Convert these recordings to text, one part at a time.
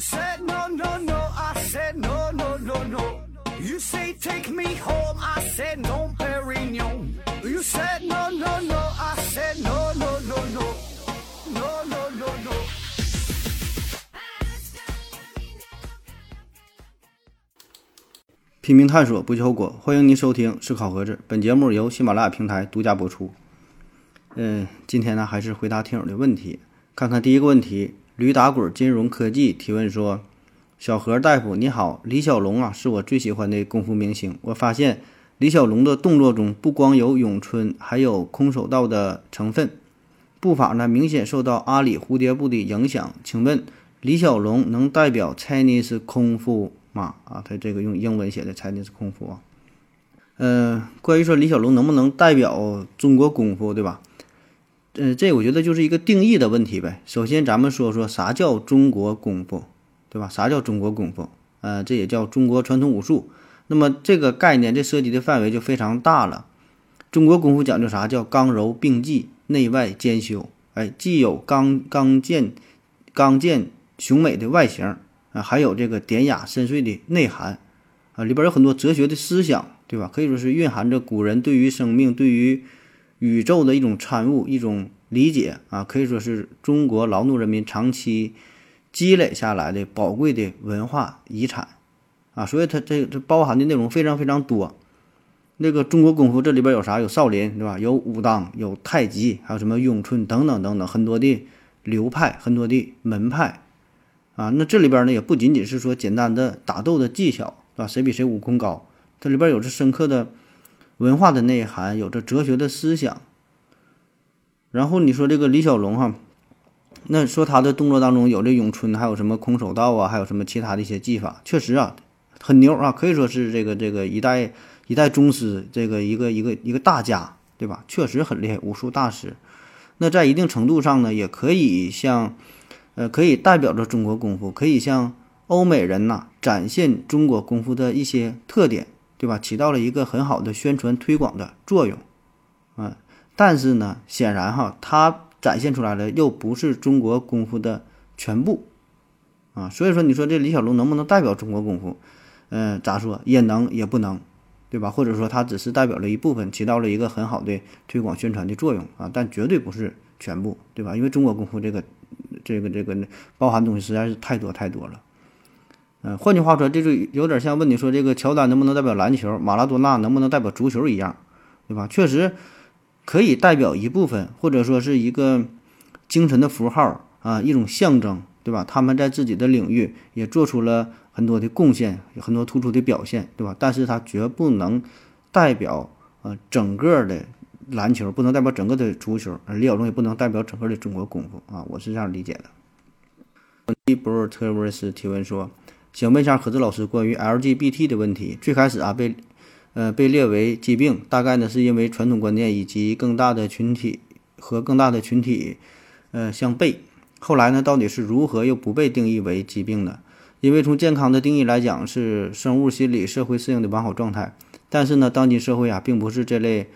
said no no no, I said no no no no. You say take me home, I said no, Perignon. You said no no no, I said no no no no, no no no no. no. 拼命探索，不计后果。欢迎您收听《思考盒子》，本节目由喜马拉雅平台独家播出。嗯，今天呢，还是回答听友的问题。看看第一个问题，驴打滚金融科技提问说：“小何大夫你好，李小龙啊是我最喜欢的功夫明星。我发现李小龙的动作中不光有咏春，还有空手道的成分，步法呢明显受到阿里蝴蝶步的影响。请问李小龙能代表 Chinese 功夫吗？啊，他这个用英文写的 Chinese 功夫啊。嗯、关于说李小龙能不能代表中国功夫，对吧？嗯，这我觉得就是一个定义的问题呗。首先，咱们说说啥叫中国功夫，对吧？啥叫中国功夫？呃，这也叫中国传统武术。那么这个概念，这涉及的范围就非常大了。中国功夫讲究啥？叫刚柔并济，内外兼修。哎，既有刚刚健、刚健雄美的外形啊，还有这个典雅深邃的内涵啊，里边有很多哲学的思想，对吧？可以说是蕴含着古人对于生命、对于宇宙的一种参悟、一种理解啊，可以说是中国劳动人民长期积累下来的宝贵的文化遗产啊，所以它这这包含的内容非常非常多。那个中国功夫这里边有啥？有少林，对吧？有武当，有太极，还有什么咏春等等等等，很多的流派，很多的门派啊。那这里边呢，也不仅仅是说简单的打斗的技巧，对吧？谁比谁武功高？这里边有着深刻的文化的内涵，有着哲学的思想。然后你说这个李小龙哈，那说他的动作当中有这咏春，还有什么空手道啊，还有什么其他的一些技法，确实啊很牛啊，可以说是这个这个一代一代宗师，这个一个一个一个大家，对吧？确实很厉害，武术大师。那在一定程度上呢，也可以像呃可以代表着中国功夫，可以向欧美人呐展现中国功夫的一些特点，对吧？起到了一个很好的宣传推广的作用，啊。但是呢，显然哈，它展现出来的又不是中国功夫的全部，啊，所以说你说这李小龙能不能代表中国功夫？嗯、咋说也能也不能，对吧？或者说他只是代表了一部分，起到了一个很好的推广宣传的作用啊，但绝对不是全部，对吧？因为中国功夫这个这个这个包含东西实在是太多太多了。嗯、换句话说，这就有点像问你说这个乔丹能不能代表篮球，马拉多纳能不能代表足球一样，对吧？确实。可以代表一部分，或者说是一个精神的符号啊，一种象征，对吧？他们在自己的领域也做出了很多的贡献，有很多突出的表现，对吧？但是它绝不能代表呃整个的篮球，不能代表整个的足球，李小龙也不能代表整个的中国功夫啊，我是这样理解的。一波特维斯提问说，想问一下何子老师关于 LGBT 的问题，最开始啊被。呃，被列为疾病，大概呢是因为传统观念以及更大的群体和更大的群体，呃相悖。后来呢，到底是如何又不被定义为疾病呢？因为从健康的定义来讲，是生物心理社会适应的完好状态。但是呢，当今社会啊，并不是这类，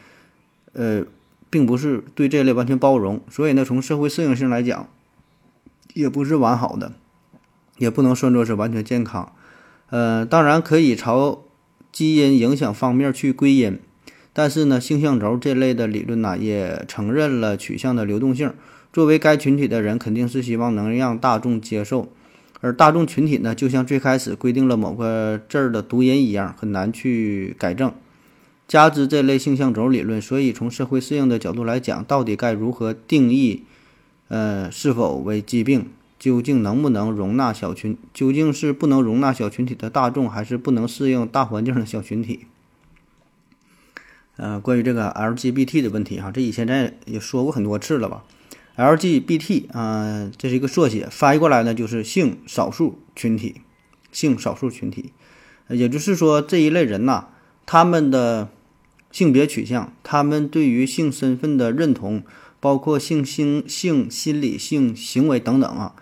呃，并不是对这类完全包容，所以呢，从社会适应性来讲，也不是完好的，也不能算作是完全健康。呃，当然可以朝。基因影响方面去归因，但是呢，性向轴这类的理论呢，也承认了取向的流动性。作为该群体的人，肯定是希望能让大众接受，而大众群体呢，就像最开始规定了某个字儿的读音一样，很难去改正。加之这类性向轴理论，所以从社会适应的角度来讲，到底该如何定义？呃，是否为疾病？究竟能不能容纳小群？究竟是不能容纳小群体的大众，还是不能适应大环境的小群体？呃，关于这个 LGBT 的问题哈，这以前咱也说过很多次了吧？LGBT 啊，这是一个缩写，翻译过来呢就是性少数群体，性少数群体，也就是说这一类人呐，他们的性别取向，他们对于性身份的认同，包括性性性心理、性行为等等啊。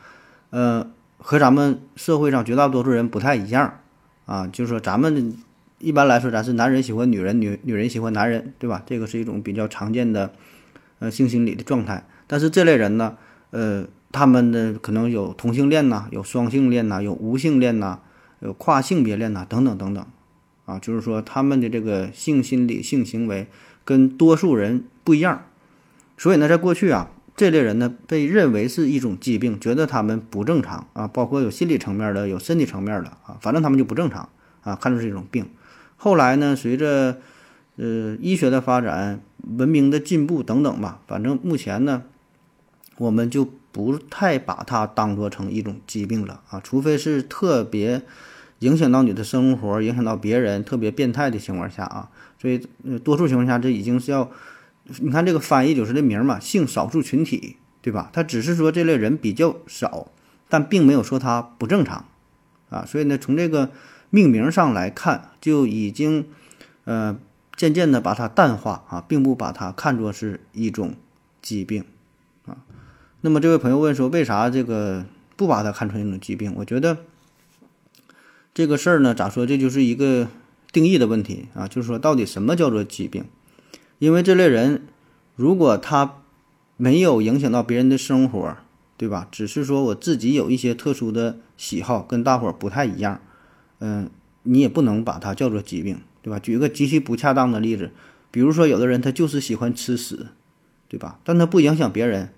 呃，和咱们社会上绝大多数人不太一样啊，就是说咱们一般来说，咱是男人喜欢女人，女女人喜欢男人，对吧？这个是一种比较常见的呃性心理的状态。但是这类人呢，呃，他们的可能有同性恋呐，有双性恋呐，有无性恋呐，有跨性别恋呐，等等等等，啊，就是说他们的这个性心理、性行为跟多数人不一样，所以呢，在过去啊，这类人呢被认为是一种疾病，觉得他们不正常啊，包括有心理层面的，有身体层面的啊，反正他们就不正常啊，看作是一种病。后来呢，随着呃医学的发展、文明的进步等等吧，反正目前呢，我们就不太把它当做成一种疾病了啊，除非是特别影响到你的生活、影响到别人、特别变态的情况下啊，所以多数情况下这已经是要，你看这个翻译就是这名嘛，性少数群体，对吧？他只是说这类人比较少，但并没有说他不正常啊，所以呢，从这个。命名上来看，就已经，呃，渐渐的把它淡化啊，并不把它看作是一种疾病，啊。那么这位朋友问说，为啥这个不把它看成一种疾病？我觉得这个事儿呢，咋说？这就是一个定义的问题啊，就是说到底什么叫做疾病？因为这类人，如果他没有影响到别人的生活，对吧？只是说我自己有一些特殊的喜好，跟大伙儿不太一样。嗯，你也不能把它叫做疾病，对吧？举一个极其不恰当的例子，比如说有的人他就是喜欢吃屎，对吧？但他不影响别人，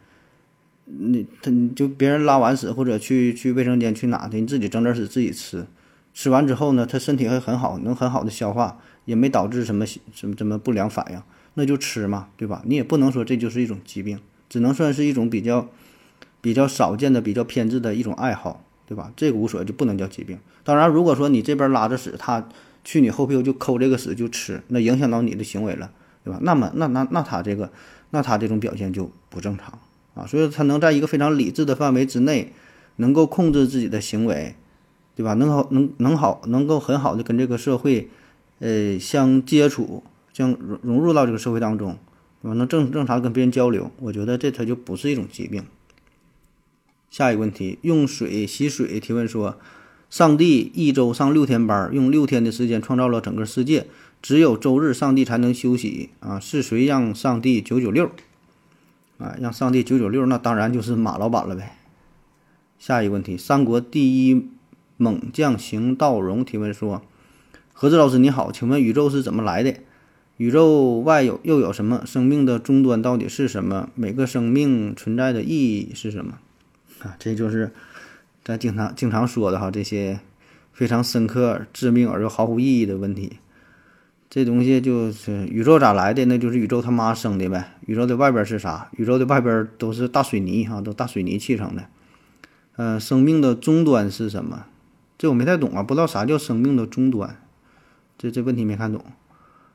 你他你就别人拉完屎或者去去卫生间去哪的，你自己整点屎自己吃，吃完之后呢，他身体还很好，能很好的消化，也没导致什么什么什么不良反应，那就吃嘛，对吧？你也不能说这就是一种疾病，只能算是一种比较比较少见的、比较偏执的一种爱好。对吧？这个无所谓，就不能叫疾病。当然，如果说你这边拉着屎，他去你后屁股就抠这个屎就吃，那影响到你的行为了，对吧？那么，那那那他这个，那他这种表现就不正常啊。所以，他能在一个非常理智的范围之内，能够控制自己的行为，对吧？能好，能能好，能够很好的跟这个社会，呃，相接触，将融融入到这个社会当中，对吧？能正正常跟别人交流，我觉得这他就不是一种疾病。下一个问题，用水洗水提问说，上帝一周上六天班，用六天的时间创造了整个世界，只有周日上帝才能休息啊？是谁让上帝九九六？啊，让上帝九九六，那当然就是马老板了呗。下一个问题，三国第一猛将邢道荣提问说，何志老师你好，请问宇宙是怎么来的？宇宙外有又有什么？生命的终端到底是什么？每个生命存在的意义是什么？啊，这就是咱经常经常说的哈，这些非常深刻、致命而又毫无意义的问题。这东西就是宇宙咋来的？那就是宇宙他妈生的呗。宇宙的外边是啥？宇宙的外边都是大水泥哈，都大水泥砌成的。嗯，生命的终端是什么？这我没太懂啊，不知道啥叫生命的终端。这这问题没看懂。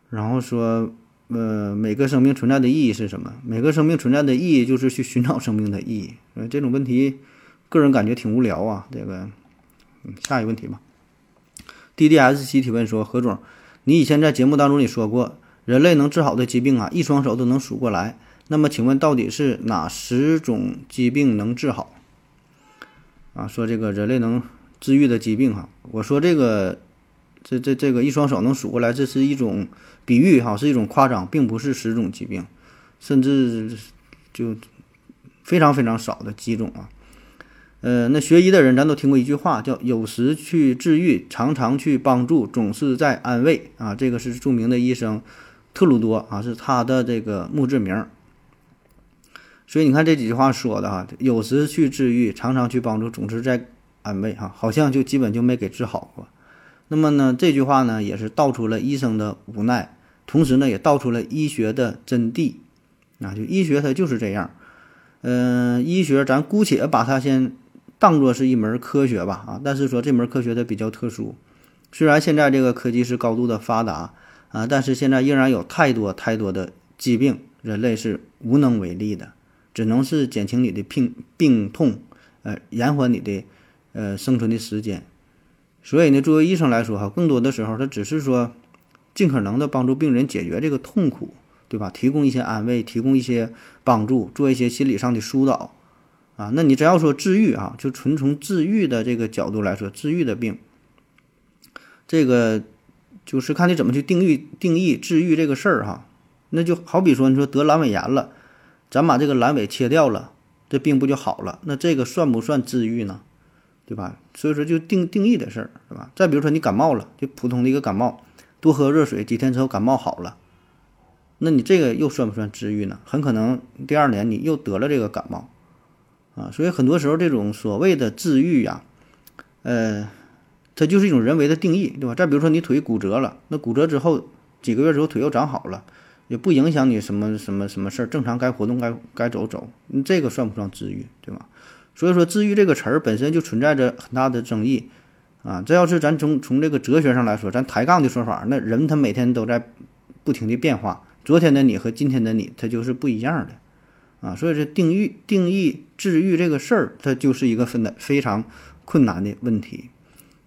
然后说，呃，每个生命存在的意义是什么？每个生命存在的意义就是去寻找生命的意义。呃这种问题，个人感觉挺无聊啊。这个，嗯下一个问题吧。D D S 七提问说：何总，你以前在节目当中你说过，人类能治好的疾病啊，一双手都能数过来。那么，请问到底是哪十种疾病能治好？啊，说这个人类能治愈的疾病哈，我说这个，这这这个一双手能数过来，这是一种比喻哈，是一种夸张，并不是十种疾病，甚至就。非常非常少的几种啊，呃，那学医的人咱都听过一句话，叫“有时去治愈，常常去帮助，总是在安慰”啊。这个是著名的医生特鲁多啊，是他的这个墓志铭。所以你看这几句话说的哈，有时去治愈，常常去帮助，总是在安慰哈，好像就基本就没给治好过。那么呢，这句话呢，也是道出了医生的无奈，同时呢，也道出了医学的真谛啊，就医学它就是这样。嗯，医学咱姑且把它先当做是一门科学吧，啊，但是说这门科学它比较特殊，虽然现在这个科技是高度的发达啊，但是现在仍然有太多太多的疾病，人类是无能为力的，只能是减轻你的病病痛，呃，延缓你的呃生存的时间。所以呢，作为医生来说哈，更多的时候他只是说尽可能的帮助病人解决这个痛苦。对吧？提供一些安慰，提供一些帮助，做一些心理上的疏导，啊，那你只要说治愈啊，就纯从治愈的这个角度来说，治愈的病，这个就是看你怎么去定义定义治愈这个事儿哈。那就好比说，你说得阑尾炎了，咱把这个阑尾切掉了，这病不就好了？那这个算不算治愈呢？对吧？所以说就定定义的事儿，是吧？再比如说你感冒了，就普通的一个感冒，多喝热水，几天之后感冒好了，那你这个又算不算治愈呢？很可能第二年你又得了这个感冒，啊，所以很多时候这种所谓的治愈呀，呃，它就是一种人为的定义，对吧？再比如说你腿骨折了，那骨折之后几个月之后腿又长好了，也不影响你什么什么什么事儿，正常该活动该该走走，你这个算不算治愈，对吧？所以说，治愈这个词儿本身就存在着很大的争议，啊，这要是咱从从这个哲学上来说，咱抬杠的说法，那人他每天都在不停的变化，昨天的你和今天的你，他就是不一样的，啊，所以这定义定义治愈这个事儿，它就是一个分的非常困难的问题。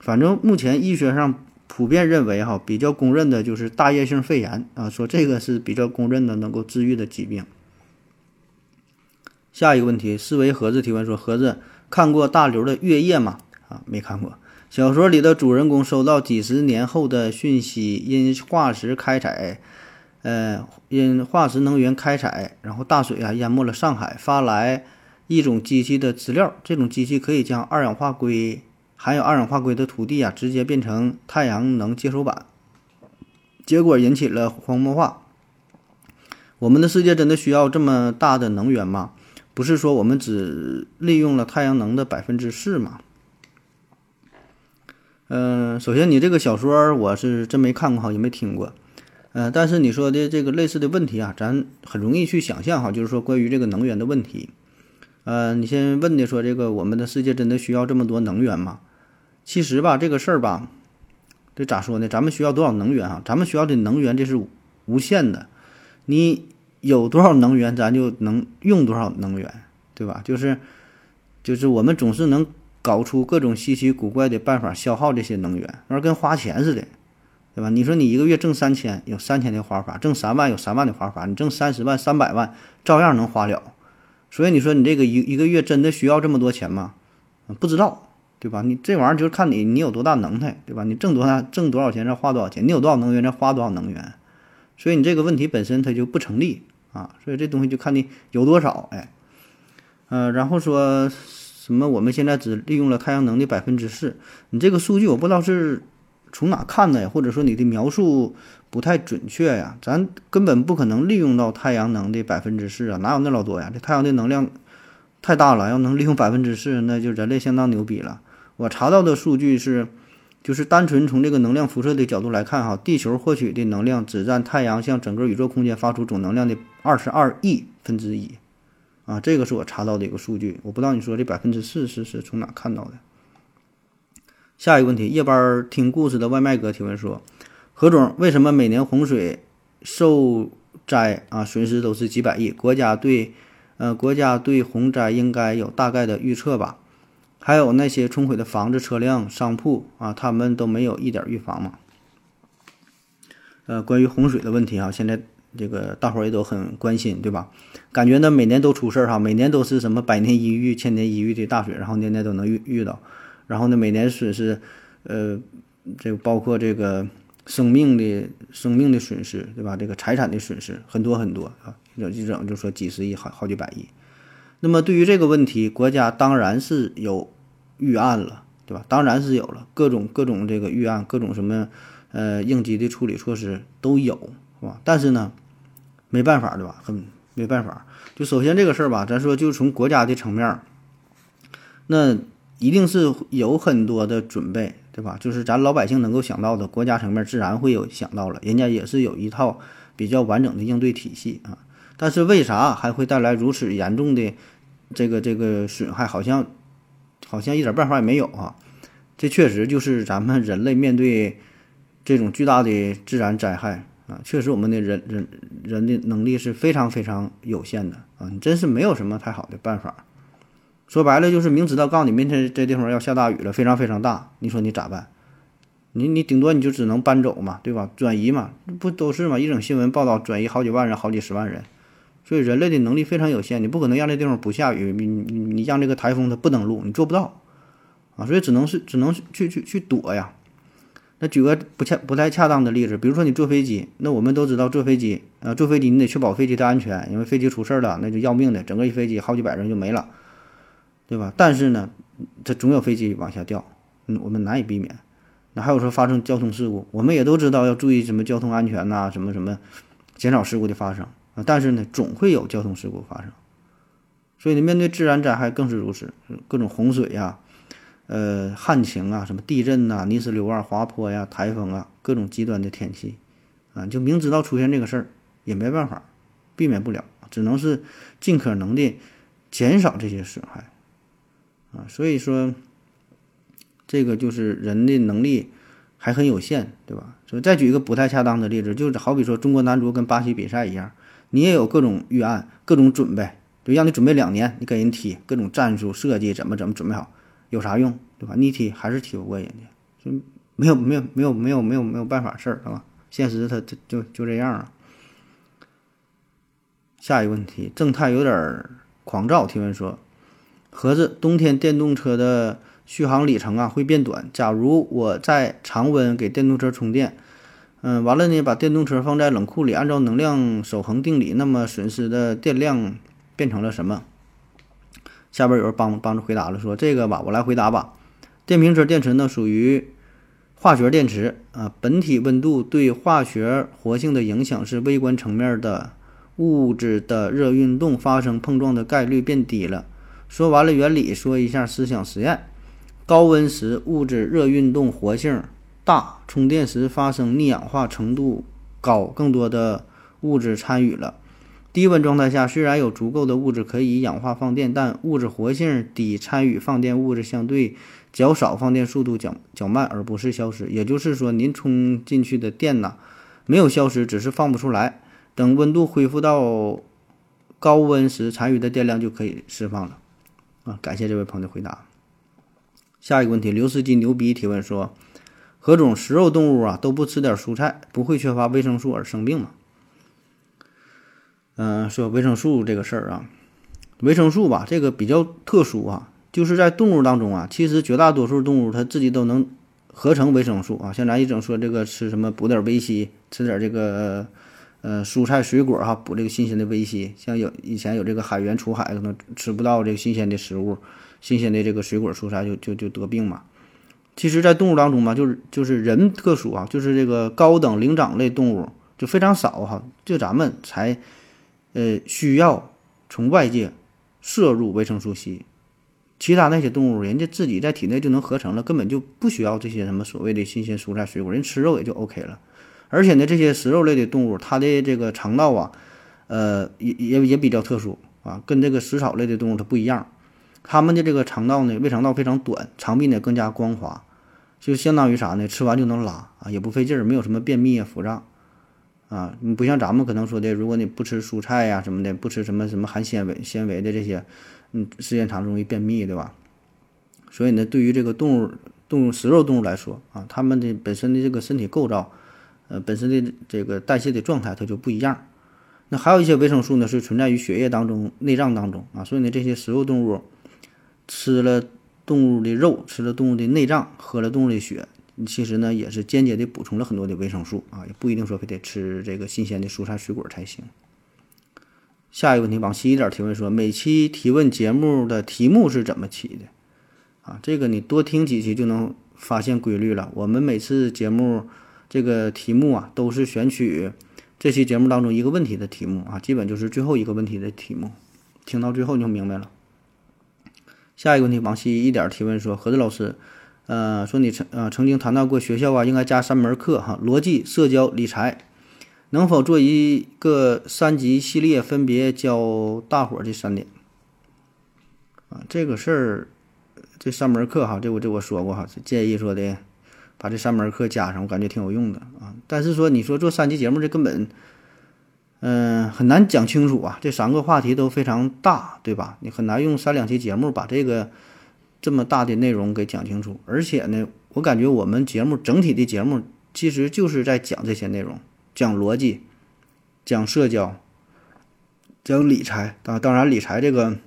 反正目前医学上普遍认为，哈，比较公认的就是大叶性肺炎啊，说这个是比较公认的能够治愈的疾病。下一个问题，思维盒子提问说：“盒子看过大刘的《月夜》吗？啊，没看过。小说里的主人公收到几十年后的讯息，因化石开采，呃，因化石能源开采，然后大水啊淹没了上海，发来一种机器的资料。这种机器可以将二氧化硅含有二氧化硅的土地啊，直接变成太阳能接收板。结果引起了荒漠化。我们的世界真的需要这么大的能源吗？”不是说我们只利用了太阳能的百分之四吗？嗯，首先你这个小说我是真没看过哈，也没听过。嗯，但是你说的这个类似的问题啊，咱很容易去想象哈，就是说关于这个能源的问题。呃，你先问的说这个我们的世界真的需要这么多能源吗？其实吧，这个事儿吧，这咋说呢？咱们需要多少能源啊？咱们需要的能源这是无限的，你。有多少能源，咱就能用多少能源，对吧？就是，就是我们总是能搞出各种稀奇古怪的办法消耗这些能源，那跟花钱似的，对吧？你说你一个月挣三千，有三千的花法；挣三万有三万的花法；你挣三十万、三百万，照样能花了。所以你说你这个一一个月真的需要这么多钱吗？不知道，对吧？你这玩意儿就是看你你有多大能耐，对吧？你挣多大挣多少钱，再花多少钱；你有多少能源，再花多少能源。所以你这个问题本身它就不成立。啊，所以这东西就看你有多少，哎，呃，然后说什么我们现在只利用了太阳能的百分之四，你这个数据我不知道是从哪看的呀，或者说你的描述不太准确呀，咱根本不可能利用到太阳能的百分之四啊，哪有那老多呀？这太阳的能量太大了，要能利用百分之四，那就人类相当牛逼了。我查到的数据是。就是单纯从这个能量辐射的角度来看，哈，地球获取的能量只占太阳向整个宇宙空间发出总能量的二十二亿分之一，啊，这个是我查到的一个数据，我不知道你说这百分之四是是从哪看到的。下一个问题，夜班听故事的外卖哥提问说，何总，为什么每年洪水受灾啊损失都是几百亿？国家对，呃，国家对洪灾应该有大概的预测吧？还有那些冲毁的房子、车辆、商铺啊，他们都没有一点预防吗？呃，关于洪水的问题啊，现在这个大伙儿也都很关心，对吧？感觉呢每年都出事儿哈，每年都是什么百年一遇、千年一遇的大水，然后年年都能遇遇到，然后呢每年损失，呃，这包括这个生命的生命的损失，对吧？这个财产的损失很多很多啊，有一整就说几十亿、好好几百亿。那么对于这个问题，国家当然是有预案了，对吧？当然是有了各种各种这个预案，各种什么呃应急的处理措施都有，是吧？但是呢，没办法，对吧？很没办法。就首先这个事儿吧，咱说就从国家的层面，那一定是有很多的准备，对吧？就是咱老百姓能够想到的，国家层面自然会有想到了，人家也是有一套比较完整的应对体系啊。但是为啥还会带来如此严重的？这个这个损害好像，好像一点办法也没有啊！这确实就是咱们人类面对这种巨大的自然灾害啊，确实我们的人人人的能力是非常非常有限的啊！你真是没有什么太好的办法。说白了就是明知道告诉你明天这地方要下大雨了，非常非常大，你说你咋办？你你顶多你就只能搬走嘛，对吧？转移嘛，不都是嘛？一整新闻报道转移好几万人，好几十万人。所以人类的能力非常有限，你不可能让这地方不下雨，你你你让这个台风它不登陆，你做不到，啊，所以只能是只能去去去躲呀。那举个不恰不太恰当的例子，比如说你坐飞机，那我们都知道坐飞机，呃，坐飞机你得确保飞机的安全，因为飞机出事儿了那就要命的，整个一飞机好几百人就没了，对吧？但是呢，它总有飞机往下掉，嗯，我们难以避免。那还有说发生交通事故，我们也都知道要注意什么交通安全呐，什么什么，减少事故的发生啊。但是呢，总会有交通事故发生，所以呢，面对自然灾害更是如此，各种洪水呀。呃，旱情啊，什么地震呐、泥石流啊、滑坡呀、台风啊，各种极端的天气，啊，就明知道出现这个事儿，也没办法，避免不了，只能是尽可能的减少这些损害，啊，所以说，这个就是人的能力还很有限，对吧？所以再举一个不太恰当的例子，就是好比说中国男足跟巴西比赛一样，你也有各种预案、各种准备，就让你准备两年，你跟人踢，各种战术设计怎么怎么准备好。有啥用，对吧？你踢还是踢不过人家，就没有没有没有没有没有没有办法事儿，是吧？现实它就就就这样啊。下一个问题，正太有点狂躁，提问说：盒子，冬天电动车的续航里程啊会变短。假如我在常温给电动车充电，嗯，完了呢，把电动车放在冷库里，按照能量守恒定理，那么损失的电量变成了什么？下边有人帮帮着回答了，说这个吧，我来回答吧。电瓶车电池呢属于化学电池啊，本体温度对化学活性的影响是微观层面的物质的热运动发生碰撞的概率变低了。说完了原理，说一下思想实验：高温时物质热运动活性大，充电时发生逆氧化程度高，更多的物质参与了。低温状态下，虽然有足够的物质可以氧化放电，但物质活性低，参与放电物质相对较少，放电速度较较慢，而不是消失。也就是说，您充进去的电呐，没有消失，只是放不出来。等温度恢复到高温时，残余的电量就可以释放了。啊，感谢这位朋友的回答。下一个问题，刘司机牛逼提问说：何种食肉动物啊都不吃点蔬菜，不会缺乏维生素而生病吗？嗯，说维生素这个事儿啊，维生素吧，这个比较特殊啊，就是在动物当中啊，其实绝大多数动物它自己都能合成维生素啊。像咱一整说这个吃什么补点维 C，吃点这个呃蔬菜水果哈，补这个新鲜的维 C。像有以前有这个海员出海可能吃不到这个新鲜的食物，新鲜的这个水果蔬菜就就就得病嘛。其实，在动物当中嘛，就是就是人特殊啊，就是这个高等灵长类动物就非常少哈，就咱们才。呃，需要从外界摄入维生素 C，其他那些动物人家自己在体内就能合成了，根本就不需要这些什么所谓的新鲜蔬菜水果，人吃肉也就 OK 了。而且呢，这些食肉类的动物，它的这个肠道啊，呃，也也也比较特殊啊，跟这个食草类的动物它不一样，它们的这个肠道呢，胃肠道非常短，肠壁呢更加光滑，就相当于啥呢？吃完就能拉啊，也不费劲儿，没有什么便秘啊、腹胀。啊，你不像咱们可能说的，如果你不吃蔬菜呀什么的，不吃什么什么含纤维纤维的这些，嗯，时间长容易便秘，对吧？所以呢，对于这个动物动物食肉动物来说啊，它们的本身的这个身体构造，呃，本身的这个代谢的状态它就不一样。那还有一些维生素呢，是存在于血液当中、内脏当中啊。所以呢，这些食肉动物吃了动物的肉，吃了动物的内脏，喝了动物的血。其实呢，也是间接的补充了很多的维生素啊，也不一定说非得吃这个新鲜的蔬菜水果才行。下一个问题，往细一点提问说，每期提问节目的题目是怎么起的？啊，这个你多听几期就能发现规律了。我们每次节目这个题目啊，都是选取这期节目当中一个问题的题目啊，基本就是最后一个问题的题目，听到最后你就明白了。下一个问题，往细一点提问说，何子老师。呃，说你曾呃曾经谈到过学校啊，应该加三门课哈，逻辑、社交、理财，能否做一个三级系列，分别教大伙这三点？啊，这个事儿，这三门课哈，这我这我说过哈，建议说的把这三门课加上，我感觉挺有用的啊。但是说你说做三期节目，这根本嗯很难讲清楚啊，这三个话题都非常大，对吧？你很难用三两期节目把这个。这么大的内容给讲清楚，而且呢，我感觉我们节目整体的节目其实就是在讲这些内容，讲逻辑，讲社交，讲理财啊。当然，理财这个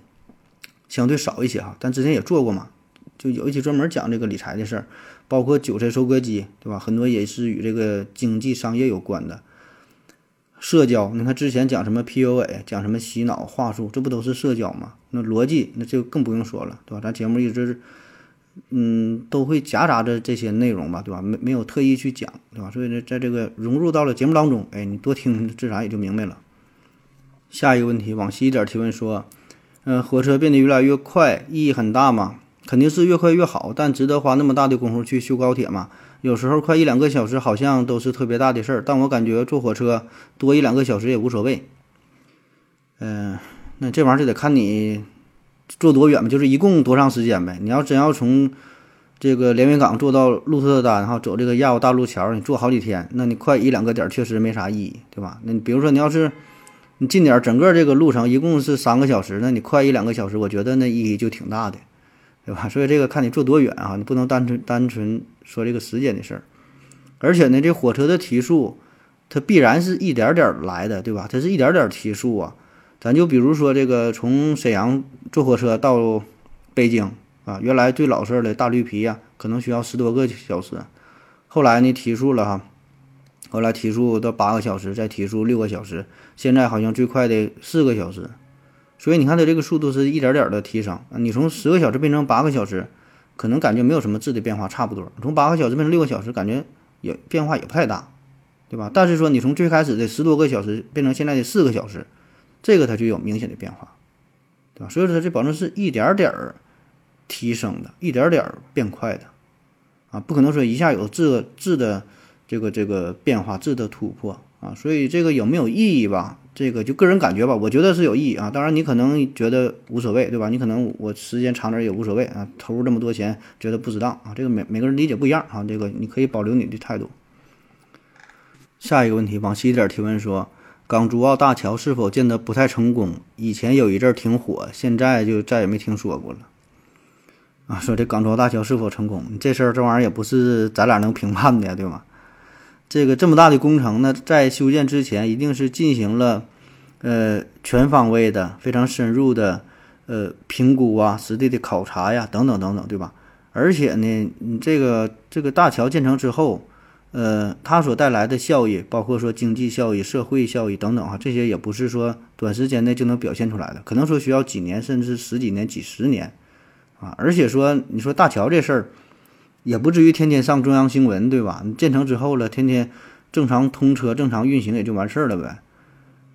相对少一些哈，但之前也做过嘛，就有一期专门讲这个理财的事儿，包括韭菜收割机，对吧？很多也是与这个经济商业有关的。社交，你看之前讲什么 PUA，讲什么洗脑话术，这不都是社交吗？那逻辑那就更不用说了，对吧？咱节目一直，嗯，都会夹杂着这些内容吧，对吧？没没有特意去讲，对吧？所以呢，在这个融入到了节目当中，哎，你多听，自然也就明白了。下一个问题，往西一点提问说，嗯，火车变得越来越快，意义很大吗？肯定是越快越好，但值得花那么大的功夫去修高铁吗？有时候快一两个小时好像都是特别大的事儿，但我感觉坐火车多一两个小时也无所谓。嗯，那这玩意儿就得看你坐多远吧，就是一共多长时间呗。你要真要从这个连云港坐到鹿特丹，哈，走这个亚欧大陆桥，你坐好几天，那你快一两个点儿确实没啥意义，对吧？那你比如说你要是你近点儿，整个这个路程一共是三个小时，那你快一两个小时，我觉得那意义就挺大的。对吧？所以这个看你坐多远啊，你不能单纯单纯说这个时间的事儿。而且呢，这火车的提速，它必然是一点点来的，对吧？它是一点点提速啊。咱就比如说这个从沈阳坐火车到北京啊，原来最老式的大绿皮呀，可能需要十多个小时，后来呢提速了哈，后来提速到八个小时，再提速六个小时，现在好像最快的四个小时。所以你看它这个速度是一点点的提升啊，你从十个小时变成八个小时，可能感觉没有什么质的变化，差不多。从八个小时变成六个小时，感觉也变化也不太大，对吧？但是说你从最开始的十多个小时变成现在的四个小时，这个它就有明显的变化，对吧？所以说它这保证是一点点儿提升的，一点点儿变快的，啊，不可能说一下有质质的这个这个变化，质的突破啊。所以这个有没有意义吧？这个就个人感觉吧，我觉得是有意义啊。当然你可能觉得无所谓，对吧？你可能我时间长点也无所谓啊。投入这么多钱，觉得不值当啊。这个每每个人理解不一样啊。这个你可以保留你的态度。下一个问题，往西一点提问说，港珠澳大桥是否建得不太成功？以前有一阵挺火，现在就再也没听说过了。啊，说这港珠澳大桥是否成功？这事儿这玩意儿也不是咱俩能评判的，对吗？这个这么大的工程呢，在修建之前一定是进行了，呃，全方位的、非常深入的，呃，评估啊、实地的考察呀，等等等等，对吧？而且呢，你这个这个大桥建成之后，呃，它所带来的效益，包括说经济效益、社会效益等等哈，这些也不是说短时间内就能表现出来的，可能说需要几年，甚至十几年、几十年，啊，而且说你说大桥这事儿。也不至于天天上中央新闻，对吧？你建成之后了，天天正常通车、正常运行也就完事儿了呗。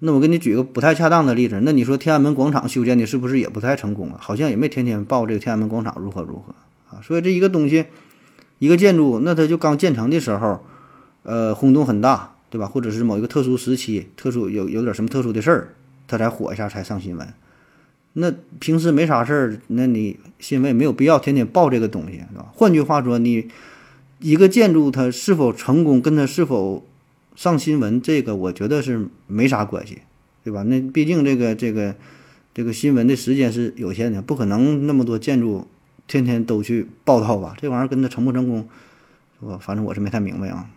那我给你举个不太恰当的例子，那你说天安门广场修建的是不是也不太成功啊？好像也没天天报这个天安门广场如何如何啊。所以这一个东西，一个建筑，那它就刚建成的时候，呃，轰动很大，对吧？或者是某一个特殊时期，特殊有有点什么特殊的事儿，它才火一下，才上新闻。那平时没啥事儿，那你新闻没有必要天天报这个东西，是吧？换句话说，你一个建筑它是否成功，跟它是否上新闻，这个我觉得是没啥关系，对吧？那毕竟这个这个这个新闻的时间是有限的，不可能那么多建筑天天都去报道吧？这玩意儿跟它成不成功，是吧？反正我是没太明白啊。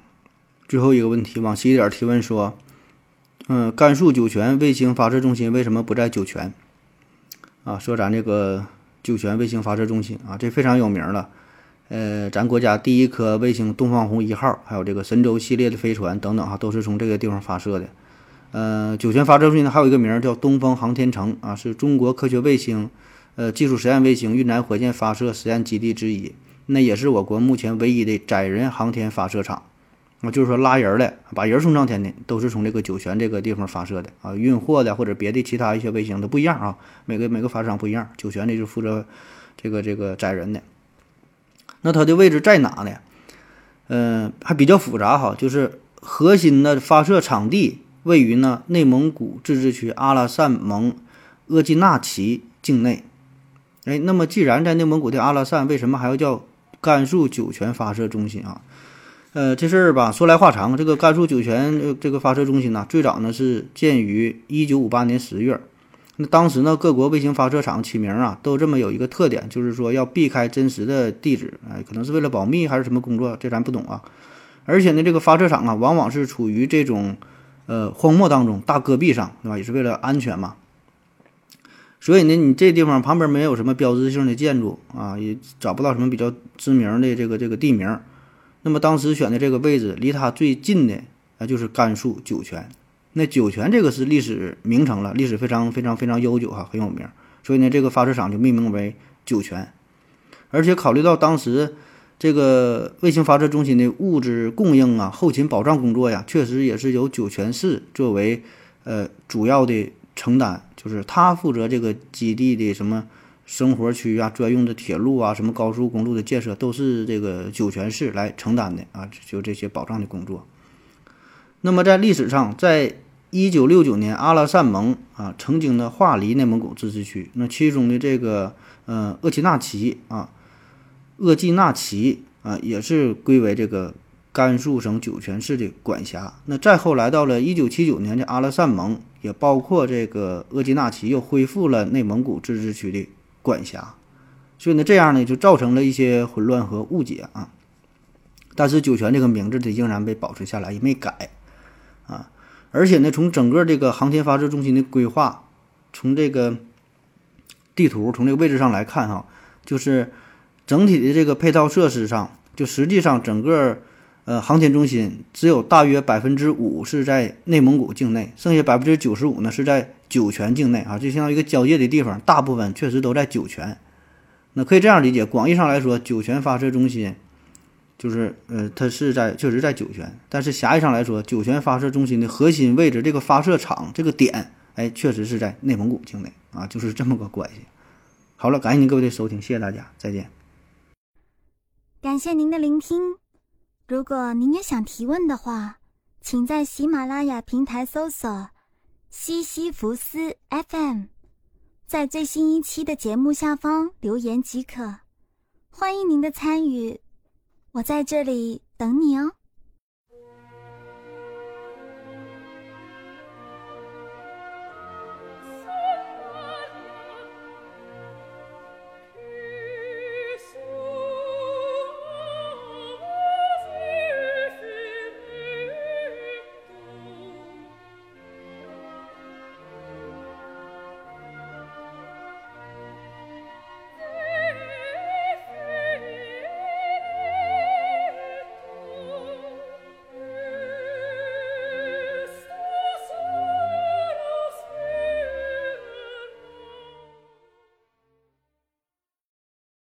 最后一个问题，往西一点提问说，嗯，甘肃酒泉卫星发射中心为什么不在酒泉？啊，说咱这个酒泉卫星发射中心啊，这非常有名了。呃，咱国家第一颗卫星东方红一号，还有这个神舟系列的飞船等等哈，都是从这个地方发射的。呃，酒泉发射中心呢还有一个名叫东风航天城啊，是中国科学卫星呃技术实验卫星运载火箭发射实验基地之一，那也是我国目前唯一的载人航天发射场。啊，就是说拉人的，把人送上天的，都是从这个酒泉这个地方发射的啊。运货的或者别的其他一些卫星都不一样啊，每个每个发射场不一样。酒泉的就负责这个这个载人的。那它的位置在哪呢？嗯，还比较复杂哈，就是核心的发射场地位于呢内蒙古自治区阿拉善盟额济纳旗境内。哎，那么既然在内蒙古的阿拉善，为什么还要叫甘肃酒泉发射中心啊？呃，这事儿吧，说来话长。这个甘肃酒泉这个发射中心呢，最早呢是建于一九五八年十月。那当时呢，各国卫星发射场起名啊，都这么有一个特点，就是说要避开真实的地址，哎，可能是为了保密还是什么工作，这咱不懂啊。而且呢，这个发射场啊，往往是处于这种呃荒漠当中、大戈壁上，对吧？也是为了安全嘛。所以呢，你这地方旁边没有什么标志性的建筑啊，也找不到什么比较知名的这个这个地名。那么当时选的这个位置，离它最近的啊就是甘肃酒泉。那酒泉这个是历史名城了，历史非常非常非常悠久哈，很有名。所以呢，这个发射场就命名为酒泉。而且考虑到当时这个卫星发射中心的物质供应啊、后勤保障工作呀，确实也是由酒泉市作为呃主要的承担。就是他负责这个基地的什么生活区啊、专用的铁路啊、什么高速公路的建设，都是这个酒泉市来承担的啊，就这些保障的工作。那么在历史上，在一九六九年，阿拉善盟啊，曾经的划离内蒙古自治区，那其中的这个呃鄂齐纳旗啊，鄂济纳旗啊，也是归为这个。甘肃省酒泉市的管辖。那再后来到了一九七九年的阿拉善盟，也包括这个额济纳旗，又恢复了内蒙古自治区的管辖。所以呢，这样呢就造成了一些混乱和误解啊。但是酒泉这个名字它仍然被保存下来，也没改啊。而且呢，从整个这个航天发射中心的规划，从这个地图，从这个位置上来看哈，就是整体的这个配套设施上，就实际上整个。呃，航天中心只有大约百分之五是在内蒙古境内，剩下百分之九十五呢是在酒泉境内啊，就相当于一个交界的地方，大部分确实都在酒泉。那可以这样理解，广义上来说，酒泉发射中心就是呃，它是在确实在酒泉，但是狭义上来说，酒泉发射中心的核心位置这个发射场这个点，哎，确实是在内蒙古境内啊，就是这么个关系。好了，感谢您各位的收听，谢谢大家，再见。感谢您的聆听。如果您也想提问的话，请在喜马拉雅平台搜索“西西弗斯 FM”，在最新一期的节目下方留言即可。欢迎您的参与，我在这里等你哦。